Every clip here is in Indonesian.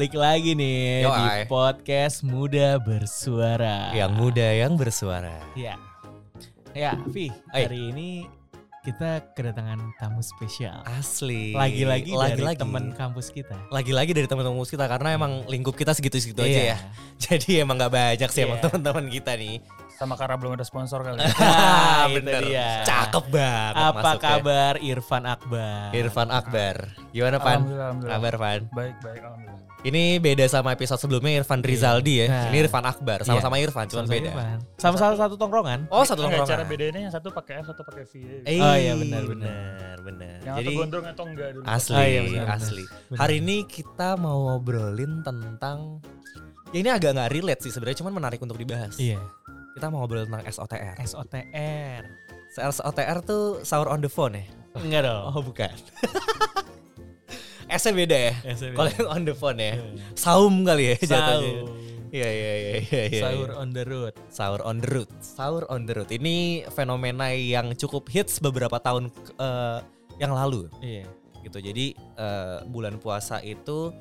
balik lagi nih Yo, di ay. podcast Muda Bersuara. Yang muda yang bersuara. Ya. Ya, Vi, hari ini kita kedatangan tamu spesial. Asli. Lagi-lagi dari Lagi-lagi. teman kampus kita. Lagi-lagi dari teman-teman kita karena emang lingkup kita segitu-segitu aja Iya. ya. Jadi emang nggak banyak sih emang Iya. teman-teman kita nih. Sama karena belum ada sponsor kali. Ah, itu Bener. dia. Cakep banget. Apa masuknya. kabar Irfan Akbar? Irfan Akbar. Gimana Pan? Alhamdulillah, alhamdulillah. Kabar Pan? Baik, baik, alhamdulillah. Ini beda sama episode sebelumnya Irfan Rizaldi ya. Nah. Ini Irfan Akbar. Sama-sama Irfan, cuman Sama-sama beda. Irfan. Sama-sama satu tongkrongan. Oh satu Enggak, tongkrongan. cara bedanya yang satu pakai F, satu pakai V. Eh, Oh, iya, benar, benar. benar, benar. Yang Jadi gondrong atau enggak dulu. asli, Oh, iya, benar, asli. benar. Hari ini kita mau ngobrolin tentang ya ini agak nggak relate sih sebenarnya, cuman menarik untuk dibahas. Iya. Kita mau ngobrol tentang SOTR. SOTR. SOTR tuh sahur on the phone ya? Enggak dong. Oh bukan. S-nya beda ya? Kalau yang on the phone ya? Saum kali ya jatuhnya. Sahur. Iya iya iya iya. iya. Sahur on the road. Sahur on the road. Sahur on the road. Ini fenomena yang cukup hits beberapa tahun eh, yang lalu Iya. gitu. Jadi eh, bulan puasa itu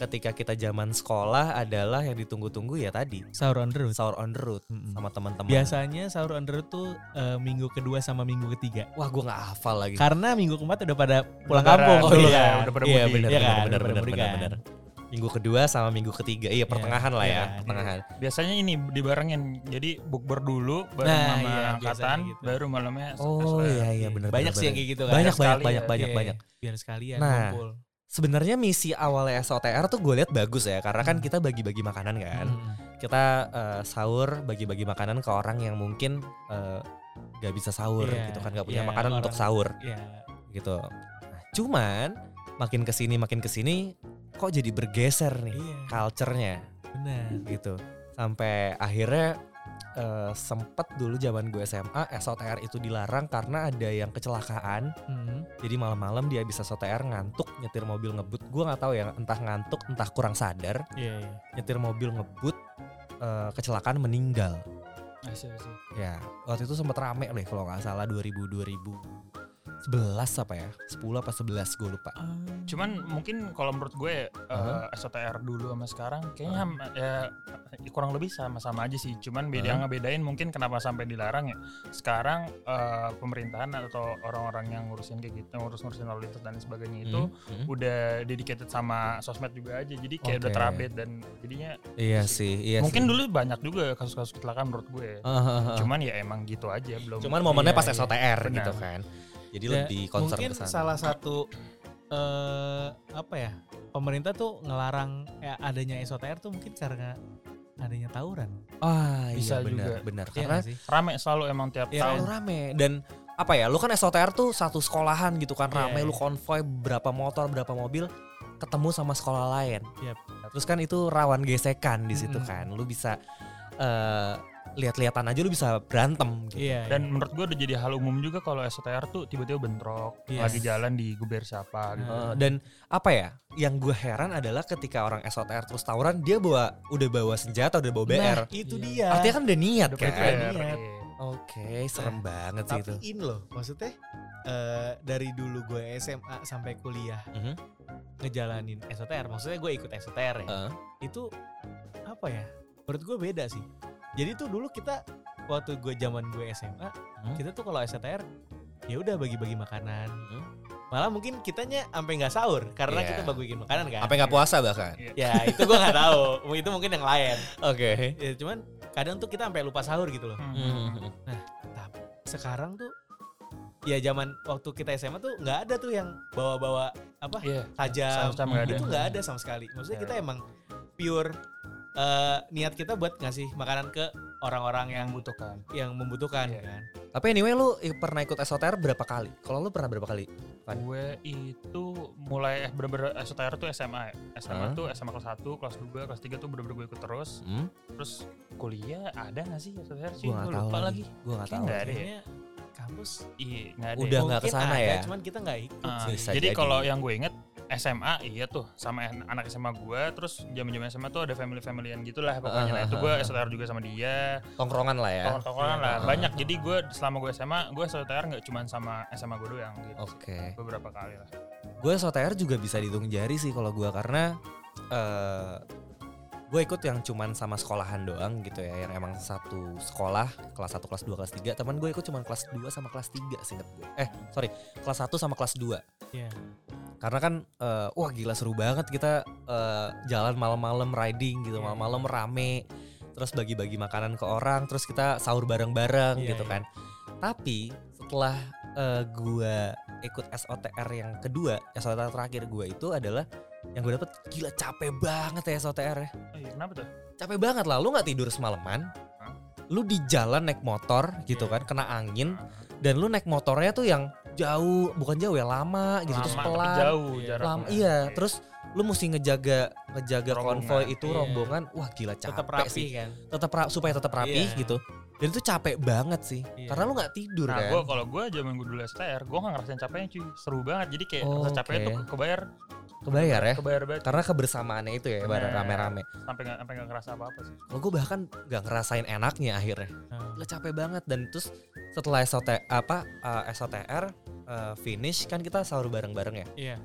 ketika kita zaman sekolah adalah yang ditunggu-tunggu ya tadi Sahur on the road. sahur on the road Mm-mm. sama teman-teman. Biasanya sahur on the road tuh eh, minggu kedua sama minggu ketiga. Wah gue nggak hafal lagi. Karena minggu keempat udah pada pulang Lebaran. kampung Oh dulu iya, kan. udah pada Iya Iya benar kan, mudik benar kan. benar. Minggu kedua sama minggu ketiga. Iya pertengahan lah ya, iya, pertengahan. Biasanya ini dibarengin. Jadi bukber dulu bareng Nah, sama iya, angkatan, gitu. baru malamnya Oh iya iya benar. Banyak benar, sih yang kayak gitu kan. Banyak banyak Sekali banyak ya. banyak Iya, banyak. Biar sekalian Nah, ngumpul. Sebenarnya misi awalnya SOTR tuh gue lihat bagus ya karena kan Hmm. kita bagi-bagi makanan kan. Mm. Kita eh, sahur bagi-bagi makanan ke orang yang mungkin eh, gak bisa sahur Iya, gitu kan gak punya iya, makanan untuk orang- sahur Iya. gitu. Nah, cuman makin ke sini makin ke sini kok jadi bergeser nih Iya. culture-nya Benar. gitu. Sampai akhirnya eh, sempet dulu zaman gue SMA SOTR itu dilarang karena ada yang kecelakaan Mm. jadi malam-malam dia bisa SOTR ngantuk nyetir mobil ngebut gue nggak tahu ya entah ngantuk entah kurang sadar Iya, iya. nyetir mobil ngebut eh, kecelakaan meninggal I see. ya waktu itu sempat rame deh kalau nggak salah 2000 2011 apa ya 10 apa 11 gue lupa Ah. Cuman mungkin kalau menurut gue eh, Uh-huh. SOTR dulu sama sekarang kayaknya ham- ya kurang lebih sama-sama aja sih. Cuman beda yang ngebedain mungkin kenapa sampai dilarang ya. Sekarang eh, pemerintahan atau orang-orang yang ngurusin kayak gitu, ngurus-ngurusin lalu lintas dan sebagainya itu Hmm, hmm. udah dedicated sama sosmed juga aja. Jadi kayak udah Oke. terupdate dan jadinya iya sih iya mungkin sih. dulu banyak juga kasus-kasus kecelakaan menurut gue. Ah, ah. Cuman ya emang gitu aja belum. cuman momennya Iya, pas iya. SOTR Benar. gitu kan jadi Ya, lebih concern mungkin ke sana. salah satu eh apa ya pemerintah tuh ngelarang ya, adanya SOTR tuh mungkin karena adanya tawuran ah Bisa iya benar juga. benar Iya karena sih Rame selalu emang tiap Iya, selalu tahun. rame dan apa ya lu kan SOTR tuh satu sekolahan gitu kan Iya, rame iya. lu konvoy berapa motor berapa mobil ketemu sama sekolah lain Yap. terus kan itu rawan gesekan di situ Mm-mm. kan lu bisa eh lihat-lihatan aja lu bisa berantem gitu. iya Dan menurut gue udah jadi hal umum juga kalau SOTR tuh tiba-tiba bentrok, Yes. lagi jalan di guber siapa gitu. Eh, dan apa ya yang gue heran adalah ketika orang SOTR terus tawuran dia bawa udah bawa senjata udah bawa BR nah itu Iya. dia artinya kan udah niat Udah kan niat. iya. oke serem banget sih tapi itu in loh maksudnya eh dari dulu gue SMA sampai kuliah Mhm. ngejalanin SOTR maksudnya gue ikut SOTR ya Eh, itu apa ya menurut gue beda sih jadi tuh dulu kita waktu gue zaman gue SMA Hmm. kita tuh kalau SOTR ya udah bagi-bagi makanan Hmm. malah mungkin kitanya sampai nggak sahur karena Iya. kita bagi-bagiin makanan kan apa nggak puasa bahkan ya itu gue nggak tahu itu mungkin yang lain oke ya, cuman kadang tuh kita sampai lupa sahur gitu loh Hmm. Mhm. tapi sekarang tuh ya zaman waktu kita SMA tuh nggak ada tuh yang bawa-bawa apa Iya. tajam Sama-sama nggak ada. itu nggak ada sama sekali maksudnya Ya. kita emang pure eh, niat kita buat ngasih makanan ke orang-orang yang membutuhkan. yang membutuhkan Iya. kan tapi anyway lu pernah ikut SOTR berapa kali kalau lu pernah berapa kali Pan? Gue itu mulai eh, bener-bener SOTR tuh SMA ya. SMA Hah? tuh SMA kelas 1, kelas 2, kelas 3 tuh bener-bener gue ikut terus. Hmm? Terus kuliah ada gak sih SOTR sih? gue nggak Gue tahu lupa lagi lagi. gue tahu nggak ada ya. kampus Iya, nggak ada. Udah ya. nggak ke sana ada, ya? cuman kita nggak ikut. Bisa jadi jadi. kalau yang gue inget SMA iya tuh sama anak SMA gue terus zaman-zaman SMA tuh ada family familian gitulah pokoknya. Nah itu gue SOTR juga sama dia. Tongkrongan lah ya. Tongkrongan Iya. lah Ah. banyak. Jadi gue selama gue SMA gue SOTR nggak cuma sama SMA gue doang gitu. Oke. Beberapa kali lah. Gue SOTR juga bisa dihitung jari sih kalau gue karena eh gue ikut yang cuman sama sekolahan doang gitu ya yang emang satu sekolah kelas 1 kelas 2 kelas 3 teman gue ikut cuman kelas 2 sama kelas 3 singkat gue eh sorry kelas 1 sama kelas 2 Iya. Karena kan eh, wah gila seru banget kita eh, jalan malam-malam riding gitu Iya. malam-malam rame terus bagi-bagi makanan ke orang terus kita sahur bareng-bareng Iya, gitu iya. kan tapi setelah eh, gua ikut SOTR yang kedua SOTR terakhir gua itu adalah yang gue dapet gila capek banget ya SOTR ya Oh iya, kenapa tuh? capek banget lah lu nggak tidur semalaman Hah? lu di jalan naik motor gitu Iya. kan kena angin dan lu naik motornya tuh yang jauh bukan jauh ya lama gitu terus Lama, tapi pelan jauh Iya. jaraknya. lama iya terus lu mesti ngejaga ngejaga Rombongan. konvoy itu Iya. rombongan wah gila capek Tetap rapi sih kan. tetap ra- supaya tetap rapi Iya. gitu dan itu capek banget sih Iya. karena lu nggak tidur Nah, kan gua kalau gua zaman gua dulu STR, gua nggak ngerasain capeknya cuy. Seru banget. Jadi kayak Oh, rasa capeknya oke. tuh kebayar, kebayar ya kebayar banget. karena kebersamaannya itu ya bareng Nah. rame-rame Sampai nggak sampai nggak ngerasa apa-apa sih. kalau gue bahkan nggak ngerasain enaknya akhirnya Nah, Gila capek banget dan terus setelah SOT apa uh, SOTR uh, finish kan kita sahur bareng-bareng ya Iya.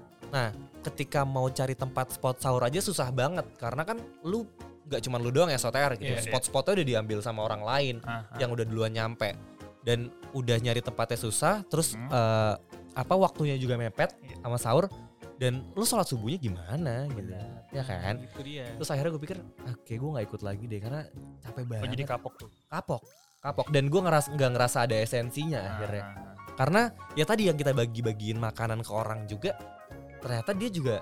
ketika mau cari tempat spot sahur aja susah banget karena kan lu nggak cuma lu doang ya SOTR gitu Iya, iya. spot-spotnya udah diambil sama orang lain Ah, ah. yang udah duluan nyampe dan udah nyari tempatnya susah terus Hmm. eh, apa waktunya juga mepet Iya. sama sahur dan lu sholat subuhnya gimana gitu ya kan Itu dia. terus akhirnya gue pikir oke gue nggak ikut lagi deh karena capek Oh, banget jadi kapok tuh. kapok kapok dan gue ngeras nggak ngerasa ada esensinya Ah, akhirnya ah, ah. karena ya tadi yang kita bagi-bagiin makanan ke orang juga ternyata dia juga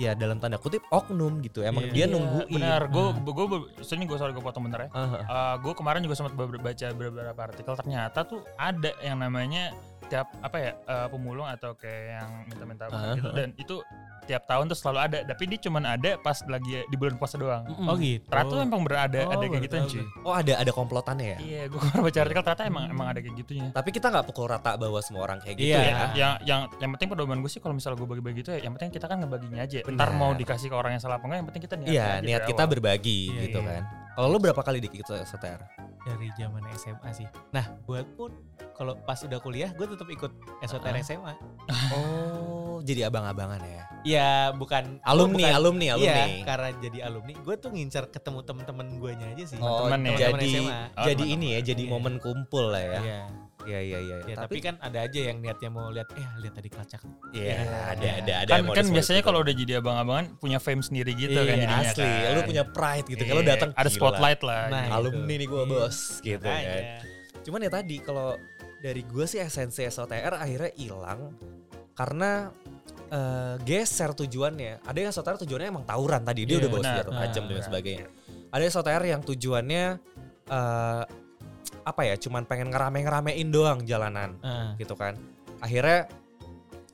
ya dalam tanda kutip oknum gitu. Emang Iya. dia Iya, nungguin. Benar, gue gue sini gue sorry gue potong bentar ya. Ah, gue kemarin juga sempat baca beberapa artikel. Ternyata tuh ada yang namanya tiap apa ya eh, pemulung atau kayak yang minta-minta makan Ah, gitu. Dan itu tiap tahun tuh selalu ada tapi dia cuman ada pas lagi di bulan puasa doang. Mm-mm. Oh gitu. Ternyata tuh emang berada Oh, ada kayak baru gitu cuy. oh ada ada komplotannya ya Iya, gue kemarin baca artikel ternyata emang emang ada kayak gitunya. tapi kita nggak pukul rata bahwa semua orang kayak gitu Iya. ya Yang yang yang penting pedoman gue sih kalau misalnya gue bagi-bagi gitu ya, yang penting kita kan ngebaginya aja. Ntar Benar. mau dikasih ke orang yang salah apa enggak, yang penting kita niat iya aja niat kita awal. berbagi Iya, gitu iya. kan kalau lu berapa kali dikit itu SOTR dari zaman SMA sih. Nah, buat pun kalau pas udah kuliah gue tetap ikut SOTR Ah. SMA. oh jadi abang-abangan ya Ya bukan alumni bukan- alumni alumni Iya, karena jadi alumni, gue tuh ngincar ketemu temen-temen gue aja sih. oh teman ya. jadi SMA. Oh, jadi teman-teman. ini ya jadi Iya. momen kumpul lah ya Iya. iya iya iya Ya, tapi, kan ada aja yang niatnya mau lihat, eh lihat tadi kelacak. iya Iya. ada ada ada kan kan biasanya gitu. kalau udah jadi abang-abangan punya fame sendiri gitu kan Iya, jadinya asli kan. lu punya pride gitu kalau Iya, datang ada gila, spotlight lah. Nah, gitu. alumni nih gue Iya. bos gitu kan cuman ya tadi kalau dari gue sih esensi SOTR akhirnya hilang. Karena eh, geser tujuannya. Ada yang SOTR tujuannya emang tawuran tadi dia Iya, udah bawa benar. senjata tajam Nah, dan benar. sebagainya. Ada yang SOTR yang tujuannya eh, apa ya cuman pengen ngerame-ngeramein doang jalanan Ah, gitu kan. Akhirnya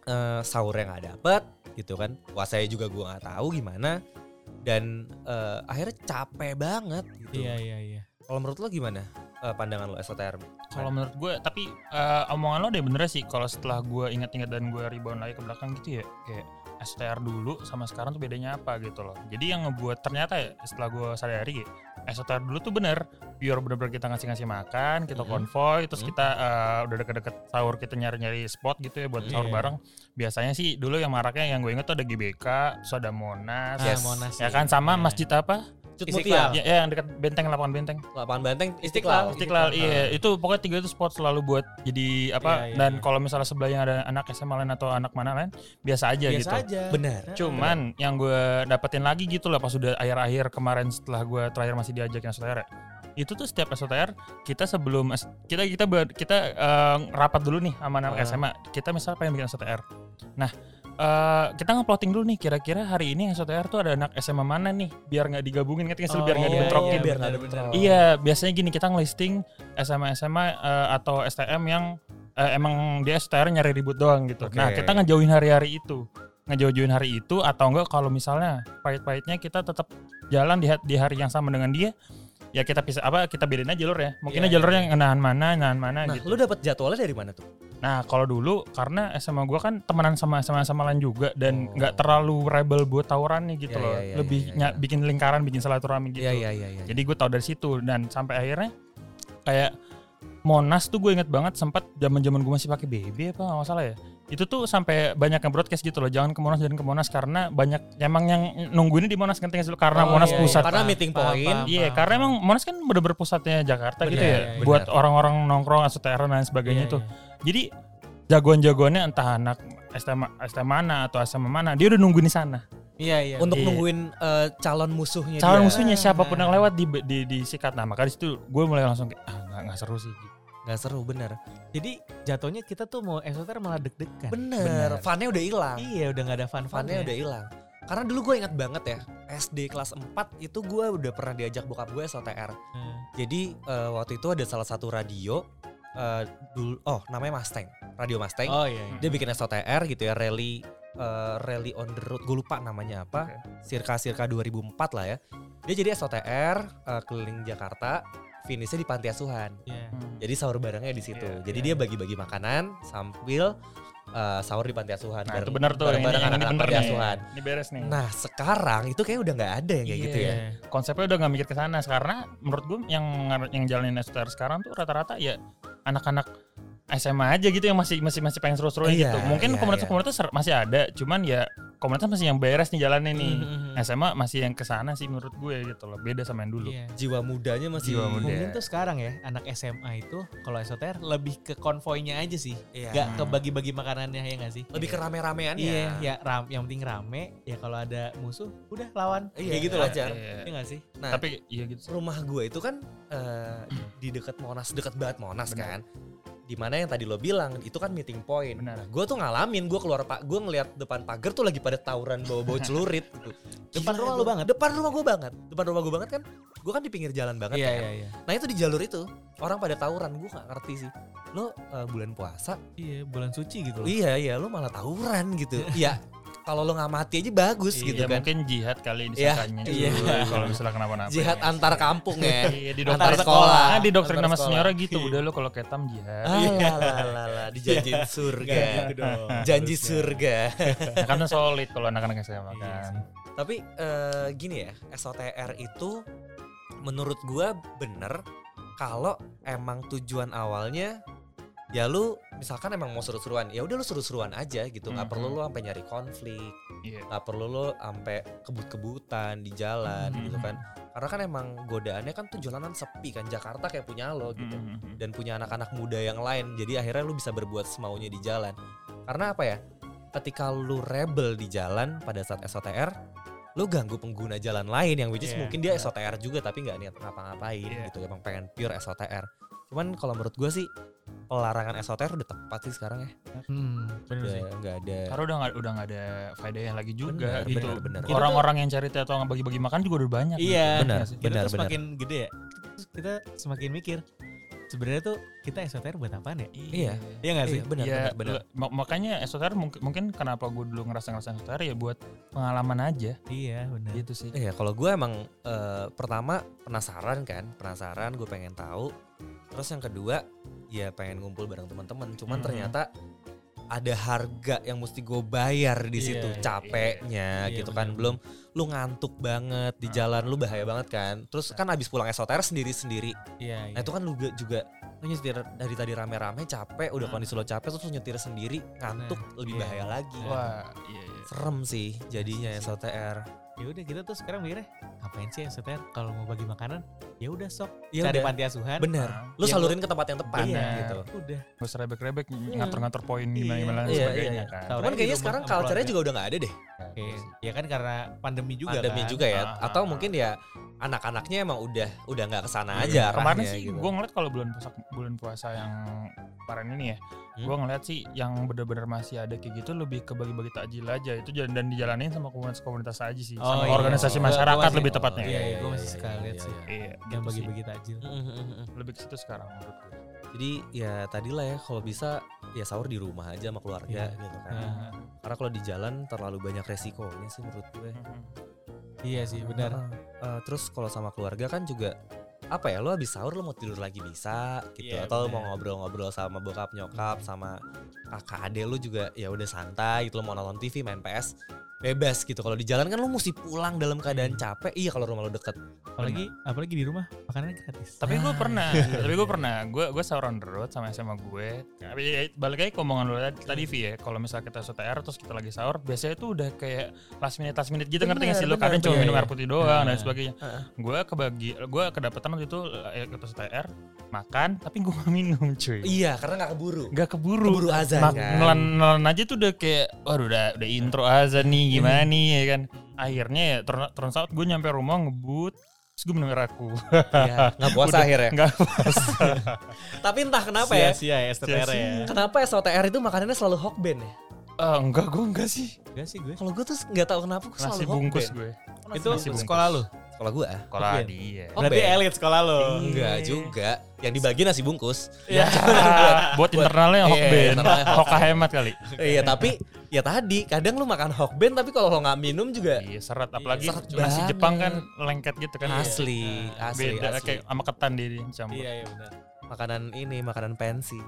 eh, sahurnya nggak dapet gitu kan. Puasanya juga gue nggak tahu gimana. Dan eh, akhirnya capek banget gitu. Iya iya iya. kalau menurut lo gimana eh, pandangan lo SOTR Kalau menurut gue, tapi eh, omongan lo deh bener sih. Kalau setelah gue ingat-ingat dan gue rebound lagi ke belakang gitu ya, kayak STR dulu sama sekarang tuh bedanya apa gitu loh. Jadi yang ngebuat ternyata ya setelah gue sadari ya, STR dulu tuh bener pure bener-bener kita ngasih-ngasih makan, kita Mhm. konvoy, terus Mhm. kita eh, udah deket-deket sahur kita nyari-nyari spot gitu ya buat sahur Iya. bareng. Biasanya sih dulu yang maraknya yang gue inget tuh ada GBK, terus ada Monas, Ah, Yes. Monas ya sih. kan sama Iya. masjid apa? Cut. Mutia Ya, ya, yang dekat benteng lapangan benteng. lapangan banteng Istiqlal. Istiqlal Istiqlal, iya itu pokoknya tiga itu spot selalu buat jadi apa Iya, iya, dan iya. kalau misalnya sebelahnya ada anak SMA lain atau anak mana lain biasa aja Biasa gitu. aja. benar Cuman yang gue dapetin lagi gitu lah pas udah akhir-akhir kemarin setelah gue terakhir masih diajak yang ya, itu tuh setiap SOTR kita sebelum kita kita ber- kita eh, rapat dulu nih sama anak. SMA kita misalnya pengen bikin SOTR. Nah eh, kita ngeplotting dulu nih kira-kira hari ini SOTR tuh ada anak SMA mana nih biar nggak digabungin ngerti sih? Oh, biar nggak iya, dibentrokin. iya, biar nggak ada. Iya, biasanya gini kita ngelisting SMA-SMA eh, atau STM yang eh, emang dia STR nyari ribut doang gitu. Oke. Nah, kita ngejauhin hari-hari itu. Ngejauhin hari itu atau enggak kalau misalnya pahit-pahitnya kita tetap jalan di, ha- di hari yang sama dengan dia, ya kita bisa apa kita bedain aja jalur ya. Mungkin Iya, jalurnya yang nahan mana, nahan mana nah gitu. lu dapat jadwalnya dari mana tuh Nah, kalau dulu karena SMA gua kan temenan sama sama sama lain juga dan Oh. nggak terlalu rebel buat tawuran nih gitu Iya, loh. iya, iya, Lebih iya, nya- iya. bikin lingkaran, bikin silaturahmi gitu. iya iya iya iya Jadi gue tau dari situ dan sampai akhirnya kayak Monas tuh gue inget banget sempat zaman zaman gue masih pakai BB apa nggak salah ya. itu tuh sampai banyak yang broadcast gitu loh jangan ke Monas jangan ke Monas karena banyak emang yang nungguinnya di Monas kan tinggal karena Oh, Monas iya, pusat iya. Karena meeting point. Iya, karena emang Monas kan bener-bener pusatnya Jakarta gitu Benar, ya. iya, buat orang-orang nongkrong STR dan sebagainya Iya, tuh. iya. Jadi jagoan-jagoannya entah anak STM, STM mana atau SMA mana, dia udah nungguin di sana. Iya iya. Untuk Iya. nungguin eh, calon musuhnya Calon dia. musuhnya siapa pun yang lewat di di, di sikat. Nah, maka situ gue mulai langsung kayak ah nggak nggak seru sih. Nggak seru bener. Jadi jatuhnya kita tuh mau esoter malah deg-degan. Bener. Funnya udah hilang. Iya udah nggak ada fun Funnya udah hilang. Karena dulu gue ingat banget ya, SD kelas 4 itu gue udah pernah diajak bokap gue SOTR. Jadi eh, waktu itu ada salah satu radio eh, dulu oh namanya Mustang, radio Mustang. Oh iya. iya. Dia bikin SOTR gitu ya, rally eh, rally on the road. Gue lupa namanya apa. Circa-circa 2004 lah ya. Dia jadi SOTR eh, keliling Jakarta, finishnya di panti asuhan. Iya. Jadi sahur barengnya di situ. Iya, Jadi iya. dia bagi-bagi makanan sambil eh, sahur di panti asuhan. Nah, bareng- itu benar tuh yang ini, bareng-bareng yang ini bener panti nih. asuhan. Ini beres nih. Nah sekarang itu kayak udah nggak ada yang kayak gitu ya. Iya. konsepnya udah nggak mikir ke sana karena menurut gue yang yang jalanin STR sekarang tuh rata-rata ya anak-anak SMA aja gitu yang masih masih masih pengen seru-seruan Iya, gitu. Mungkin iya, komunitas-komunitas ser- masih ada, cuman ya komunitas masih yang beres nih jalannya nih. Mhm. SMA masih yang ke sana sih menurut gue gitu loh. Beda sama yang dulu. Iya. Jiwa mudanya masih Jiwa muda. Mungkin tuh sekarang ya anak SMA itu kalau esoter lebih ke konvoynya aja sih. Iya. Gak ke bagi-bagi makanannya ya gak sih? lebih ke rame-ramean ya. Iya, ya ram, yang penting rame. Ya kalau ada musuh, udah lawan. Iya, Kayak gitu loh. wajar. Iya. Iya gak sih? Nah, Tapi iya gitu. sih. rumah gue itu kan eh, di dekat Monas, dekat banget Monas Benar. kan. Di mana yang tadi lo bilang itu kan meeting point. Benar. Nah, gue tuh ngalamin, gue keluar pak, gue ngeliat depan pagar tuh lagi pada tawuran bawa-bawa celurit gitu. Depan Gila, rumah lu banget? Depan rumah gue banget. Depan rumah gue banget kan. Gue kan di pinggir jalan banget Iya, kan. iya, iya. Nah itu di jalur itu orang pada tawuran, gue gak ngerti sih. Lo eh, bulan puasa, Iya, bulan suci gitu loh. iya iya lo malah tawuran gitu. Iya, kalau lo nggak mati aja bagus Iya, gitu Ya kan. mungkin jihad kali Iya, disangkanya iya. dulu kalau misalnya kenapa-napa. Jihad ya. antar kampung ya. Iya, di Antar doktrin sekolah. Nah, di Antar nama sekolah. senyora gitu. Iya. Udah lo kalau ketam jihad. Ah, lah, lah, lah, dijanjin surga. Gitu dong. Janji surga. Nah, kan solid kalau anak-anak SMA Iya kan. sih. Tapi eh, gini ya, SOTR itu menurut gua bener kalau emang tujuan awalnya ya lu misalkan emang mau seru-seruan ya udah lu seru-seruan aja gitu nggak Mhm. perlu lu sampai nyari konflik Iya. nggak perlu lu sampai kebut-kebutan di jalan Mhm. gitu kan karena kan emang godaannya kan tuh jalanan sepi kan Jakarta kayak punya lo gitu Mhm. dan punya anak-anak muda yang lain jadi akhirnya lu bisa berbuat semaunya di jalan karena apa ya ketika lu rebel di jalan pada saat SOTR lu ganggu pengguna jalan lain yang which is Iya, mungkin dia. SOTR juga tapi nggak niat ngapa-ngapain Iya. gitu emang pengen pure SOTR cuman kalau menurut gue sih pelarangan SOTR udah tepat sih sekarang ya Hmm, bener udah sih. nggak ada Karena udah nggak udah nggak ada faedahnya lagi juga Benar, gitu. benar, benar. Tuh- Orang-orang yang cari atau nggak bagi-bagi makan juga udah banyak. Iya. gitu. Benar. Nggak sih? Kita Benar, benar. semakin gede ya. Terus kita semakin mikir. Sebenarnya tuh kita esoter buat apaan ya? Iya. Iya gak sih? Iya, benar Iya, benar benar makanya esoter mungkin, mungkin kenapa gue dulu ngerasa ngerasa esoter ya buat pengalaman aja Iya benar. gitu sih. Iya, kalau gue emang eh, pertama penasaran kan, penasaran gue pengen tahu. Terus yang kedua, ya pengen ngumpul bareng teman-teman. Cuman Hmm. ternyata ada harga yang mesti gue bayar di Iya, situ, iya, capeknya iya. gitu Iya, kan. benar, Belum lu ngantuk banget di Hmm. jalan, lu bahaya banget kan. Terus kan abis pulang SOTR sendiri-sendiri. Iya. Nah itu kan lu juga, juga lu nyetir dari tadi rame-rame capek, udah Hmm. kondisi lo capek terus lu nyetir sendiri, ngantuk Nah, lebih iya. bahaya lagi. Wah, iya iya. Serem sih jadinya Iya. SOTR. Ya udah kita tuh sekarang mikirnya ngapain sih esoter kalau mau bagi makanan? Ya udah sok Ya cari udah. panti asuhan. Bener. Nah, Lu Yang salurin ke tempat yang tepat Iya, gitu. Udah. Gak usah rebek-rebek Hmm. ngatur-ngatur poin gimana-gimana dan Iya, sebagainya iya, iya. kan. Cuman kayaknya sekarang culture-nya juga udah nggak ada deh. Oke. Ya kan karena pandemi juga Pandemi kan. juga ya. Ah, Atau ah, mungkin ya anak-anaknya emang udah udah nggak ke sana Iya. aja. Kemarin sih gitu. gue ngeliat kalau bulan puasa bulan puasa yang kemarin ini ya, Hmm? gue ngeliat sih yang bener-bener masih ada kayak gitu lebih ke bagi-bagi takjil aja itu dan, dan dijalanin sama komunitas-komunitas aja sih, Oh, sama iya. organisasi Gua- gua masyarakat masih- lebih oh, tepatnya. Iya, iya, iya, gue masih suka lihat sih. iya. Iya, Yang gitu bagi-bagi takjil. Mm, mm, mm. Lebih ke situ sekarang menurut gue. Jadi ya tadilah ya kalau bisa ya sahur di rumah aja sama keluarga Iya. gitu kan. Nah, Karena kalau di jalan terlalu banyak resikonya sih menurut gue. iya sih benar. Eh, terus kalau sama keluarga kan juga apa ya lo habis sahur lo mau tidur lagi bisa gitu Iya, atau lo mau ngobrol-ngobrol sama bokap nyokap sama kakak ade lo juga ya udah santai gitu lo mau nonton TV main PS bebas gitu. Kalau di jalan kan lu mesti pulang dalam keadaan capek. Iya kalau rumah lu deket. Apalagi apalagi di rumah makanannya gratis. Tapi gue pernah, tapi gue pernah, gue gue sahur on the road sama SMA gue. Tapi ya, balik lagi ke omongan lo tadi, tadi Vi ya, kalau misalnya kita SOTR terus kita lagi sahur, biasanya tuh udah kayak last minute last minute gitu ngerti gak sih lo? Bener, Kadang bener, cuma iya, minum iya. air putih doang dan Nah. sebagainya. Gue kebagi, gue kedapatan waktu itu eh, ikut SOTR, makan, tapi gue gak minum cuy. Iya karena nggak keburu. Gak keburu. Keburu azan Mak- kan. nelan, nelan aja tuh udah kayak, waduh udah, udah intro azan nih gimana nih ya kan. Akhirnya ya turn, turns out gue nyampe rumah ngebut, terus gue minum air aku. Iya, nggak puasa akhirnya. Nggak Tapi entah kenapa ya. Sia-sia ya STTR ya. Kenapa SOTR itu makanannya selalu hokben ya? Eh, enggak, gue enggak sih. Enggak sih gue. Kalau gue tuh nggak tahu kenapa gue selalu Nasi bungkus gue. Itu nasi bungkus. sekolah lu. Sekolah gue Sekolah Hokben. dia. Oh, Berarti elit sekolah lu. Enggak juga. Yang dibagi nasi bungkus. Ya, buat internalnya Iya, Hokben. internalnya Hokben. Hoka hemat kali. Iya tapi ya tadi kadang lu makan hokben tapi kalau lo nggak minum juga Iya, seret apalagi Seret nasi banget. Jepang kan lengket gitu kan. asli, asli, Beda asli. kayak sama ketan dia dicampur. Iya, iya benar. makanan ini makanan pensi.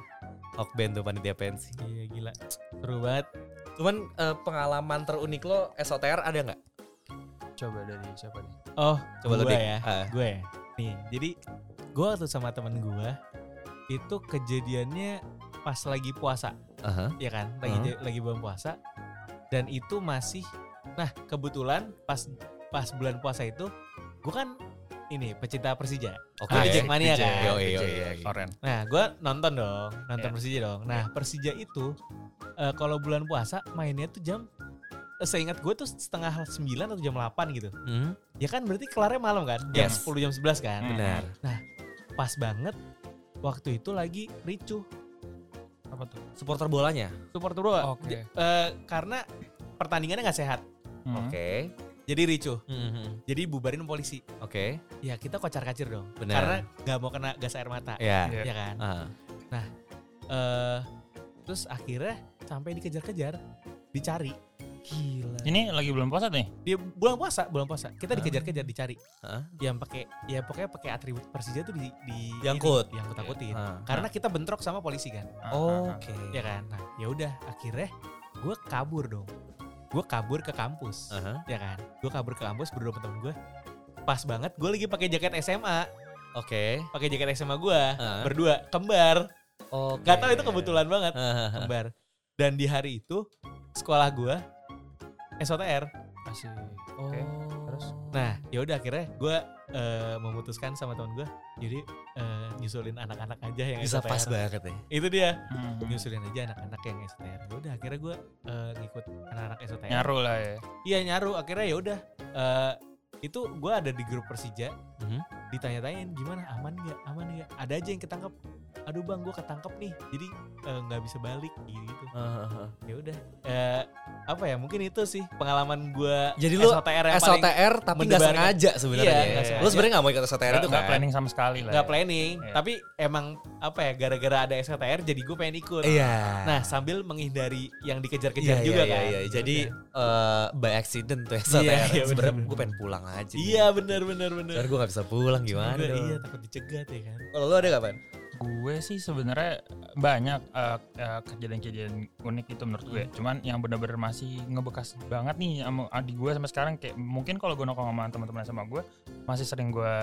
Hokben tuh panitia pensi. Iya gila. Seru banget. Cuman eh, pengalaman terunik lo SOTR ada nggak? Coba dari siapa nih? Oh, Coba lu, gue ya. Ah. Gue. Nih, jadi gue waktu sama temen gue itu kejadiannya pas lagi puasa, Aha. ya kan? Lagi Hmm. lagi bulan puasa. Dan itu masih nah, kebetulan pas pas bulan puasa itu gue kan ini pecinta Persija. Oke. Ah, Jack Mania kan? DJ, yoi, yoi. Oren. Nah, gue nonton dong, nonton Iya. Persija dong. Nah, Persija itu eh, kalau bulan puasa mainnya tuh jam eh, seingat gue tuh setengah 9 atau jam 8 gitu. Hmm, Ya kan berarti kelarnya malam kan? Jam Yes. 10 jam 11 kan? Benar. Pas banget waktu itu lagi ricuh Apa tuh? Supporter bolanya. supporter bola. Oke. J- eh, karena pertandingannya nggak sehat. Hmm. Oke. Jadi ricuh. Mhm. Jadi bubarin polisi. Oke. Ya kita kocar-kacir dong. Benar. Karena nggak mau kena gas air mata. Ya. Iya. Ya kan? Ah. eh terus akhirnya sampai dikejar-kejar, dicari. Gila. Ini lagi belum puasa nih. Dia bulan puasa, bulan puasa. Kita Ah. dikejar-kejar dicari. Hah? Yang pakai ya pokoknya pakai atribut Persija tuh di di Diangkut. yang takutin Ah. Karena kita bentrok sama polisi kan. Oke. Ya kan? Nah, ya udah akhirnya gue kabur dong. Gue kabur ke kampus. Aha. Ya kan? Gue kabur ke kampus berdua sama temen gue. Pas banget gue lagi pakai jaket SMA, Oke. pakai jaket SMA gue berdua kembar. Oke. Gak tau itu kebetulan banget Ah. kembar. Dan di hari itu sekolah gue SOTR. Asik. Oh. Oke. Terus? Nah, ya udah akhirnya gue eh, memutuskan sama temen gue, jadi eh, nyusulin anak-anak aja yang bisa SOTR. pas banget ya. Itu dia, Hmm. nyusulin aja anak-anak yang SOTR. Ya udah akhirnya gue eh, ngikut anak-anak SOTR. Nyaru lah ya. Iya nyaru. Akhirnya ya udah. eh, itu gue ada di grup Persija. Mhm. Ditanya-tanyain gimana aman nggak, aman nggak. Ada aja yang ketangkep. Aduh bang, gue ketangkep nih. Jadi eh, nggak bisa balik gitu. Ah. Ya udah. Eh, apa ya? Mungkin itu sih pengalaman gue. Jadi lu SOTR yang paling SOTR tapi nggak sengaja sebenarnya. Iya, ya. nggak sengaja. Lu sebenarnya nggak mau ikut SOTR Nggak itu nggak kan? planning sama sekali lah. nggak ya. planning. Iya. Tapi emang apa ya? Gara-gara ada SOTR, jadi gue pengen ikut. Iya. Nah sambil menghindari yang dikejar-kejar iya, juga iya, kan. iya. Jadi Udah. eh, by accident tuh SOTR. Iya, iya, Sebenarnya gue pengen pulang aja. Iya benar benar benar. Gue gak bisa pulang Cuma gimana. Iya takut dicegat ya kan. Kalau lu ada kapan? Gue sih sebenarnya banyak eh, kejadian-kejadian unik itu menurut gue. Hmm. Cuman yang benar-benar masih ngebekas banget nih sama adik gue sampai sekarang kayak mungkin kalau gue nongkrong sama teman-teman sama gue masih sering gue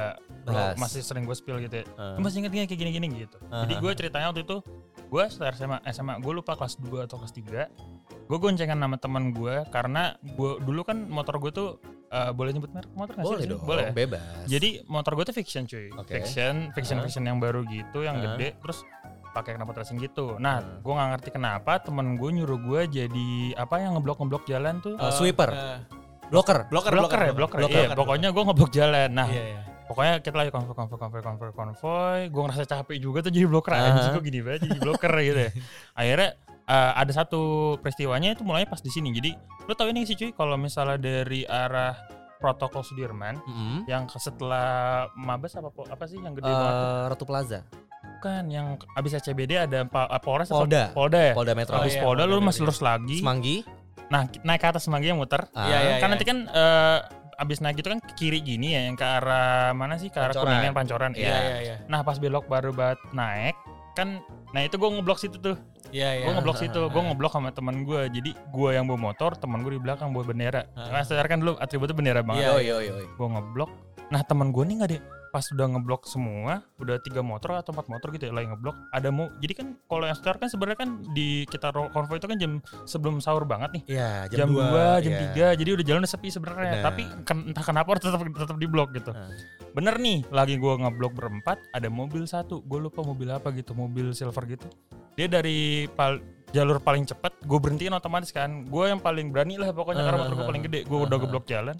Bahas. masih sering gue spill gitu ya. Lu masih inget gak kayak gini-gini gitu. Jadi Aha. gue ceritanya waktu itu gue setelah SMA SMA gue lupa kelas 2 atau kelas 3 gue goncengan sama teman gue karena gue dulu kan motor gue tuh eh, boleh nyebut merek motor nggak sih boleh dong, boleh ya? bebas. Jadi motor gue tuh fiction cuy, Oke. fiction, fiction, Heeh. fiction yang baru gitu, yang Heeh. gede, terus pakai knalpot racing gitu. Nah, Hmm. gue nggak ngerti kenapa temen gue nyuruh gue jadi apa yang ngeblok ngeblok jalan tuh? Eh, sweeper. Eh, blocker. blocker, blocker ya, blocker. blocker. Iya, pokoknya gue ngeblok jalan. Nah, Iya, iya. pokoknya kita lagi konvoy, konvoy, konvoy, konvoy, konvoy. Gue ngerasa capek juga tuh jadi blocker. Aha. Anjing gue gini banget jadi blocker gitu ya. Akhirnya eh, ada satu peristiwanya itu mulai pas di sini. Jadi lo tau ini sih cuy, kalau misalnya dari arah protokol Sudirman Mm-mm. yang ke- setelah Mabes apa apa sih yang gede banget? tuh? Eh, Ratu Plaza. Bukan, yang abis ACBD ada pa- eh, Polres atau- Polda. Polda ya? Polda Metro. Oh, Abis iya, Polda lu Polda, masih lurus lagi. Semanggi. Nah, naik ke atas semanggi yang muter. Ah, Iya, iya. kan nanti kan eh, abis naik itu kan ke kiri gini ya, yang ke arah mana sih? Ke arah Pancoran. Kuningan Pancoran. Iya. Iya, iya, iya. Nah, pas belok baru banget naik, kan nah itu gue ngeblok situ tuh Iya, iya. gue ngeblok situ gue ngeblok sama teman gue jadi gue yang bawa motor teman gue di belakang bawa bendera Ah. nah STR kan dulu atributnya bendera banget Iya, yo yo. gue ngeblok nah teman gue nih nggak deh pas udah ngeblok semua udah tiga motor atau empat motor gitu ya lagi ngeblok ada mau jadi kan kalau yang STR kan sebenarnya kan di kita konvoy itu kan jam sebelum sahur banget nih Iya, jam, dua, 2, jam. 3 jadi udah jalan udah sepi sebenarnya Benar. tapi ken- entah kenapa tetap tetap di blok gitu Ah. bener nih lagi gua ngeblok berempat ada mobil satu gue lupa mobil apa gitu mobil silver gitu dia dari pal- jalur paling cepat gue berhentiin otomatis kan gue yang paling berani lah pokoknya karena motor gue paling gede gue udah geblok jalan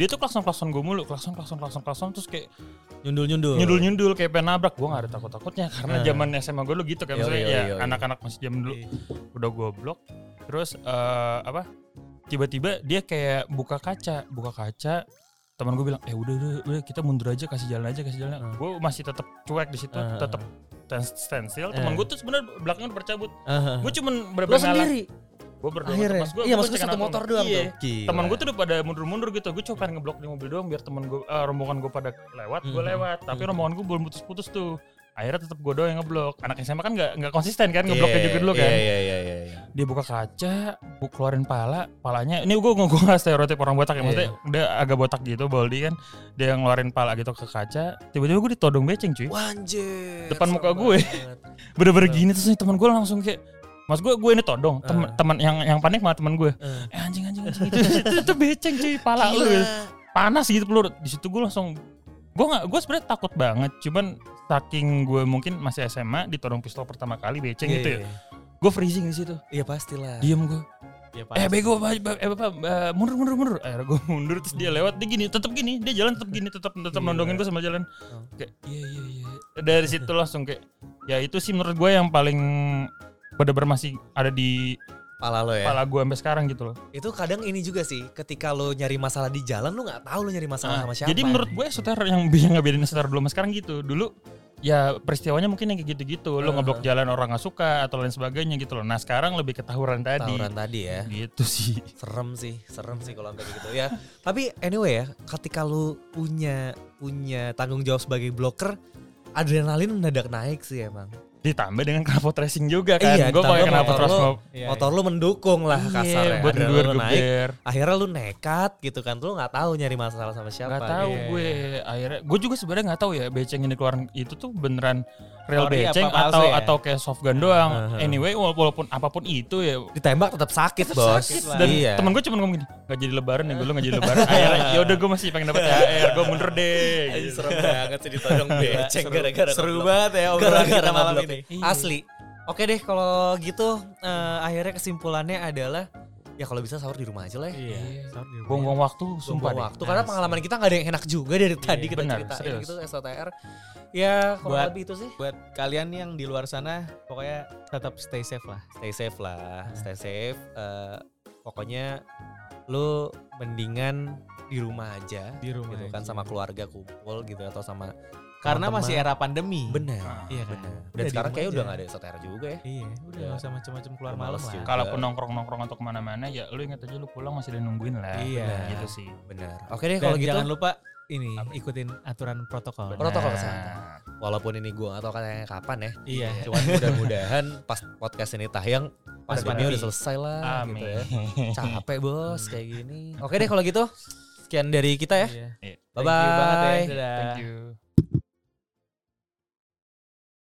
dia tuh klakson klakson gue mulu klakson klakson klakson klakson terus kayak Nyundul nyundul. nyundul nyundul kayak pengen nabrak gue gak ada takut takutnya karena Ah. zaman SMA gue lu gitu kan Yo, maksudnya yo, ya yo, yo. anak-anak masih jam dulu Iya. udah gue blok terus eh, apa tiba-tiba dia kayak buka kaca buka kaca teman gue bilang eh udah udah udah kita mundur aja kasih jalan aja kasih jalan Hmm. gue masih tetap cuek di situ Ah. tetap still teman gue tuh sebenarnya belakangnya bercabut gue cuman ngalah sendiri. Gue berdua Akhirnya. mas gue Iya, maksudnya satu motor doang iya. tuh. Teman gue tuh udah pada mundur-mundur gitu gue pengen ngeblok di mobil doang biar temen gue eh, rombongan gue pada lewat gue Mhm. lewat tapi Mhm. rombongan gue belum putus-putus tuh akhirnya tetap gue doang yang ngeblok anak SMA kan nggak nggak konsisten kan ngebloknya juga dulu kan Iya iya iya iya. iya. dia buka kaca, gue keluarin pala, palanya. Ini gue gue nggak stereotip orang botak ya, maksudnya Iya. dia agak botak gitu, Baldi kan. Dia ngeluarin pala gitu ke kaca, tiba-tiba gue ditodong beceng cuy. Wanjir. Depan muka gue. Bener-bener gini terus nih teman gue langsung kayak Mas gue gue ini todong, teman Ah. teman yang yang panik malah teman gue. Eh. Eh anjing anjing anjing itu, itu, itu beceng cuy, pala lu Gila. panas gitu pelur. Di situ gue langsung gue nggak gue sebenarnya takut banget, cuman saking gue mungkin masih SMA ditodong pistol pertama kali beceng Iya, gitu ya. iya. Gue freezing di situ. Iya pastilah. Diem gue. Ya, eh bego eh bapak eh, mundur mundur mundur akhirnya gue mundur terus dia lewat dia gini tetap gini dia jalan tetap gini tetap tetap nondongin gue sama jalan Oh. kayak iya iya iya dari situ langsung kayak ya itu sih menurut gue yang paling bener-bener masih ada di Pala lo ya. kepala gue sampai sekarang gitu loh Itu kadang ini juga sih, ketika lo nyari masalah di jalan lo nggak tahu lo nyari masalah Nah, sama siapa. jadi menurut gue setar yang ngebedain setar dulu sama sekarang gitu dulu ya peristiwanya mungkin yang kayak gitu-gitu lo Uh-huh. ngeblok jalan orang nggak suka atau lain sebagainya gitu loh nah sekarang lebih ketahuan tadi Tawuran tadi ya. gitu sih Serem sih, serem sih kalau sampai gitu ya. Tapi anyway ya, ketika lu punya punya tanggung jawab sebagai bloker, adrenalin mendadak naik sih emang. Ditambah dengan knalpot racing juga kan. Iya, gue pakai knalpot motor lo- mau Iya, Motor lu mendukung lah Iya, kasarnya. buat geber lu naik. Akhirnya lu nekat gitu kan, lu nggak tahu nyari masalah sama siapa. Gak tahu Iya, gue akhirnya. Gue juga sebenarnya nggak tahu ya beceng ini keluar itu tuh beneran real Ori apa beceng atau ya? atau kayak soft gun doang. Uh-huh. Anyway wala- walaupun apa pun itu ya Ditembak tetap sakit, bos. sakit lah. dan iya. temen gue cuma ngomong gini nggak jadi lebaran ya gue lu nggak jadi lebaran ya udah gue masih pengen dapet THR gue mundur deh Anjing, gitu. serem banget sih ditodong beceng gara-gara seru banget ya obrolan gara-gara kita malam ini. Asli. Oke deh kalau gitu eh, akhirnya kesimpulannya adalah ya kalau bisa sahur di rumah aja lah ya. Iya. buang-buang waktu sumpah Buang deh. waktu karena pengalaman kita nggak ada yang enak juga dari tadi kita benar, ceritain serius. gitu SOTR. Ya kalau Buat- lebih itu sih Buat kalian yang di luar sana, pokoknya tetap stay safe lah. stay safe lah, stay safe. Eh, pokoknya lu mendingan di rumah aja Di rumah gitu kan aja. sama keluarga kumpul gitu atau sama Karena teman-teman. masih era pandemi. benar. Ah, Iya kan. benar. Udah Dan di sekarang kayaknya udah aja. nggak ada SOTR juga ya. Iya, udah Ya. gak usah macam-macam keluar Udah malam males lah. juga. Kalaupun nongkrong-nongkrong atau ke mana-mana ya lu ingat aja lu pulang masih ada nungguin lah. Iya. Benar, Gitu sih. Benar. Oke deh kalau gitu. jangan lupa ini Apa? ikutin aturan protokol. Benar. Protokol kesehatan. Walaupun ini gua atau katanya kapan ya. Iya. Cuman mudah-mudahan pas podcast ini tayang Pas pandemi udah selesai lah gitu ya. Amin. Capek bos kayak gini. Oke deh kalau gitu. Sekian dari kita ya. Iya. Iya. Thank you banget ya. Bye-bye. Dadah. Thank you.